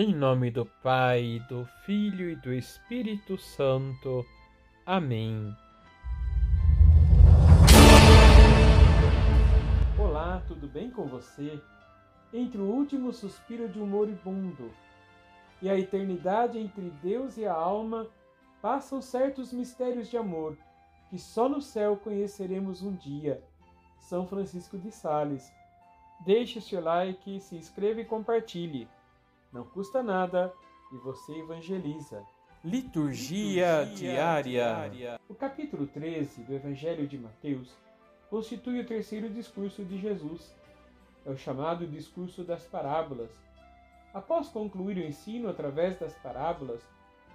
Em nome do Pai, do Filho e do Espírito Santo. Amém. Olá, tudo bem com você? Entre o último suspiro de um moribundo e a eternidade entre Deus e a alma, passam certos mistérios de amor que só no céu conheceremos um dia. São Francisco de Sales. Deixe seu like, se inscreva e compartilhe não custa nada e você evangeliza. Liturgia, Liturgia diária. diária. O capítulo 13 do Evangelho de Mateus constitui o terceiro discurso de Jesus. É o chamado discurso das parábolas. Após concluir o ensino através das parábolas,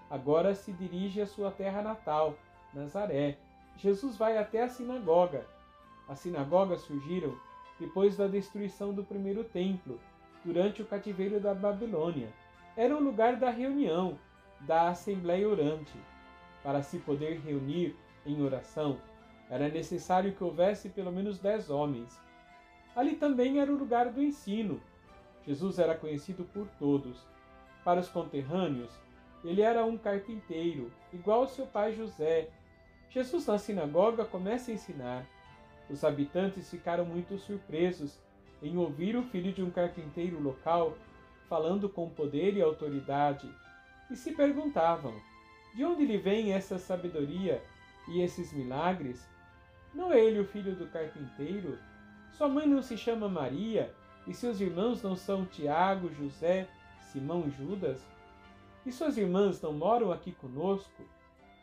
agora se dirige à sua terra natal, Nazaré. Jesus vai até a sinagoga. As sinagogas surgiram depois da destruição do primeiro templo durante o cativeiro da Babilônia. Era o lugar da reunião, da assembleia orante. Para se poder reunir em oração, era necessário que houvesse pelo menos dez homens. Ali também era o lugar do ensino. Jesus era conhecido por todos. Para os conterrâneos, ele era um carpinteiro, igual ao seu pai José. Jesus na sinagoga começa a ensinar. Os habitantes ficaram muito surpresos em ouvir o filho de um carpinteiro local falando com poder e autoridade, e se perguntavam: de onde lhe vem essa sabedoria e esses milagres? Não é ele o filho do carpinteiro? Sua mãe não se chama Maria, e seus irmãos não são Tiago, José, Simão e Judas? E suas irmãs não moram aqui conosco?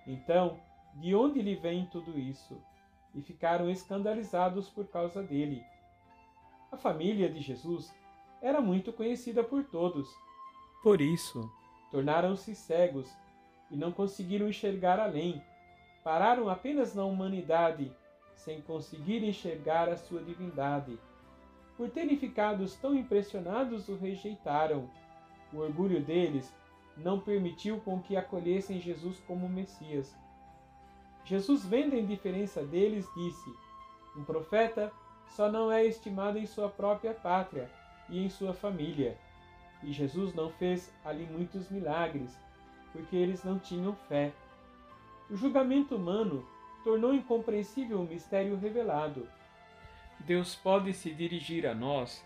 Então, de onde lhe vem tudo isso? E ficaram escandalizados por causa dele. A família de Jesus era muito conhecida por todos. Por isso, tornaram-se cegos e não conseguiram enxergar além. Pararam apenas na humanidade, sem conseguir enxergar a sua divindade. Por terem ficado tão impressionados, o rejeitaram. O orgulho deles não permitiu com que acolhessem Jesus como Messias. Jesus, vendo a indiferença deles, disse: Um profeta só não é estimado em sua própria pátria e em sua família. E Jesus não fez ali muitos milagres, porque eles não tinham fé. O julgamento humano tornou incompreensível o mistério revelado. Deus pode se dirigir a nós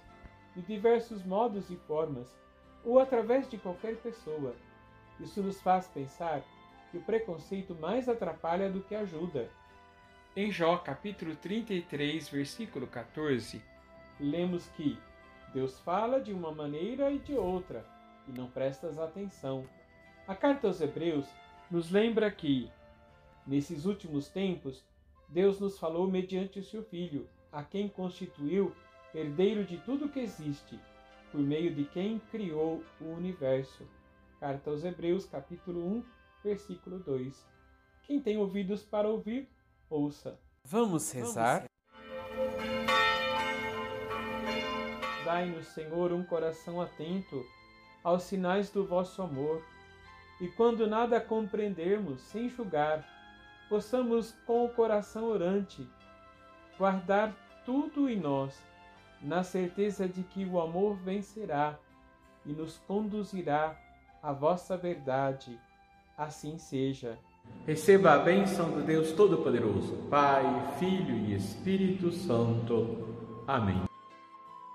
de diversos modos e formas, ou através de qualquer pessoa. Isso nos faz pensar que o preconceito mais atrapalha do que ajuda. Em Jó capítulo 33, versículo 14, lemos que Deus fala de uma maneira e de outra, e não prestas atenção. A carta aos Hebreus nos lembra que, nesses últimos tempos, Deus nos falou mediante o seu Filho, a quem constituiu herdeiro de tudo que existe, por meio de quem criou o universo. Carta aos Hebreus, capítulo 1, versículo 2. Quem tem ouvidos para ouvir, ouça. Vamos rezar? Dai-nos, Senhor, um coração atento aos sinais do vosso amor, e quando nada compreendermos, sem julgar, possamos, com o coração orante, guardar tudo em nós, na certeza de que o amor vencerá e nos conduzirá à vossa verdade. Assim seja. Receba a bênção do Deus Todo-Poderoso, Pai, Filho e Espírito Santo. Amém.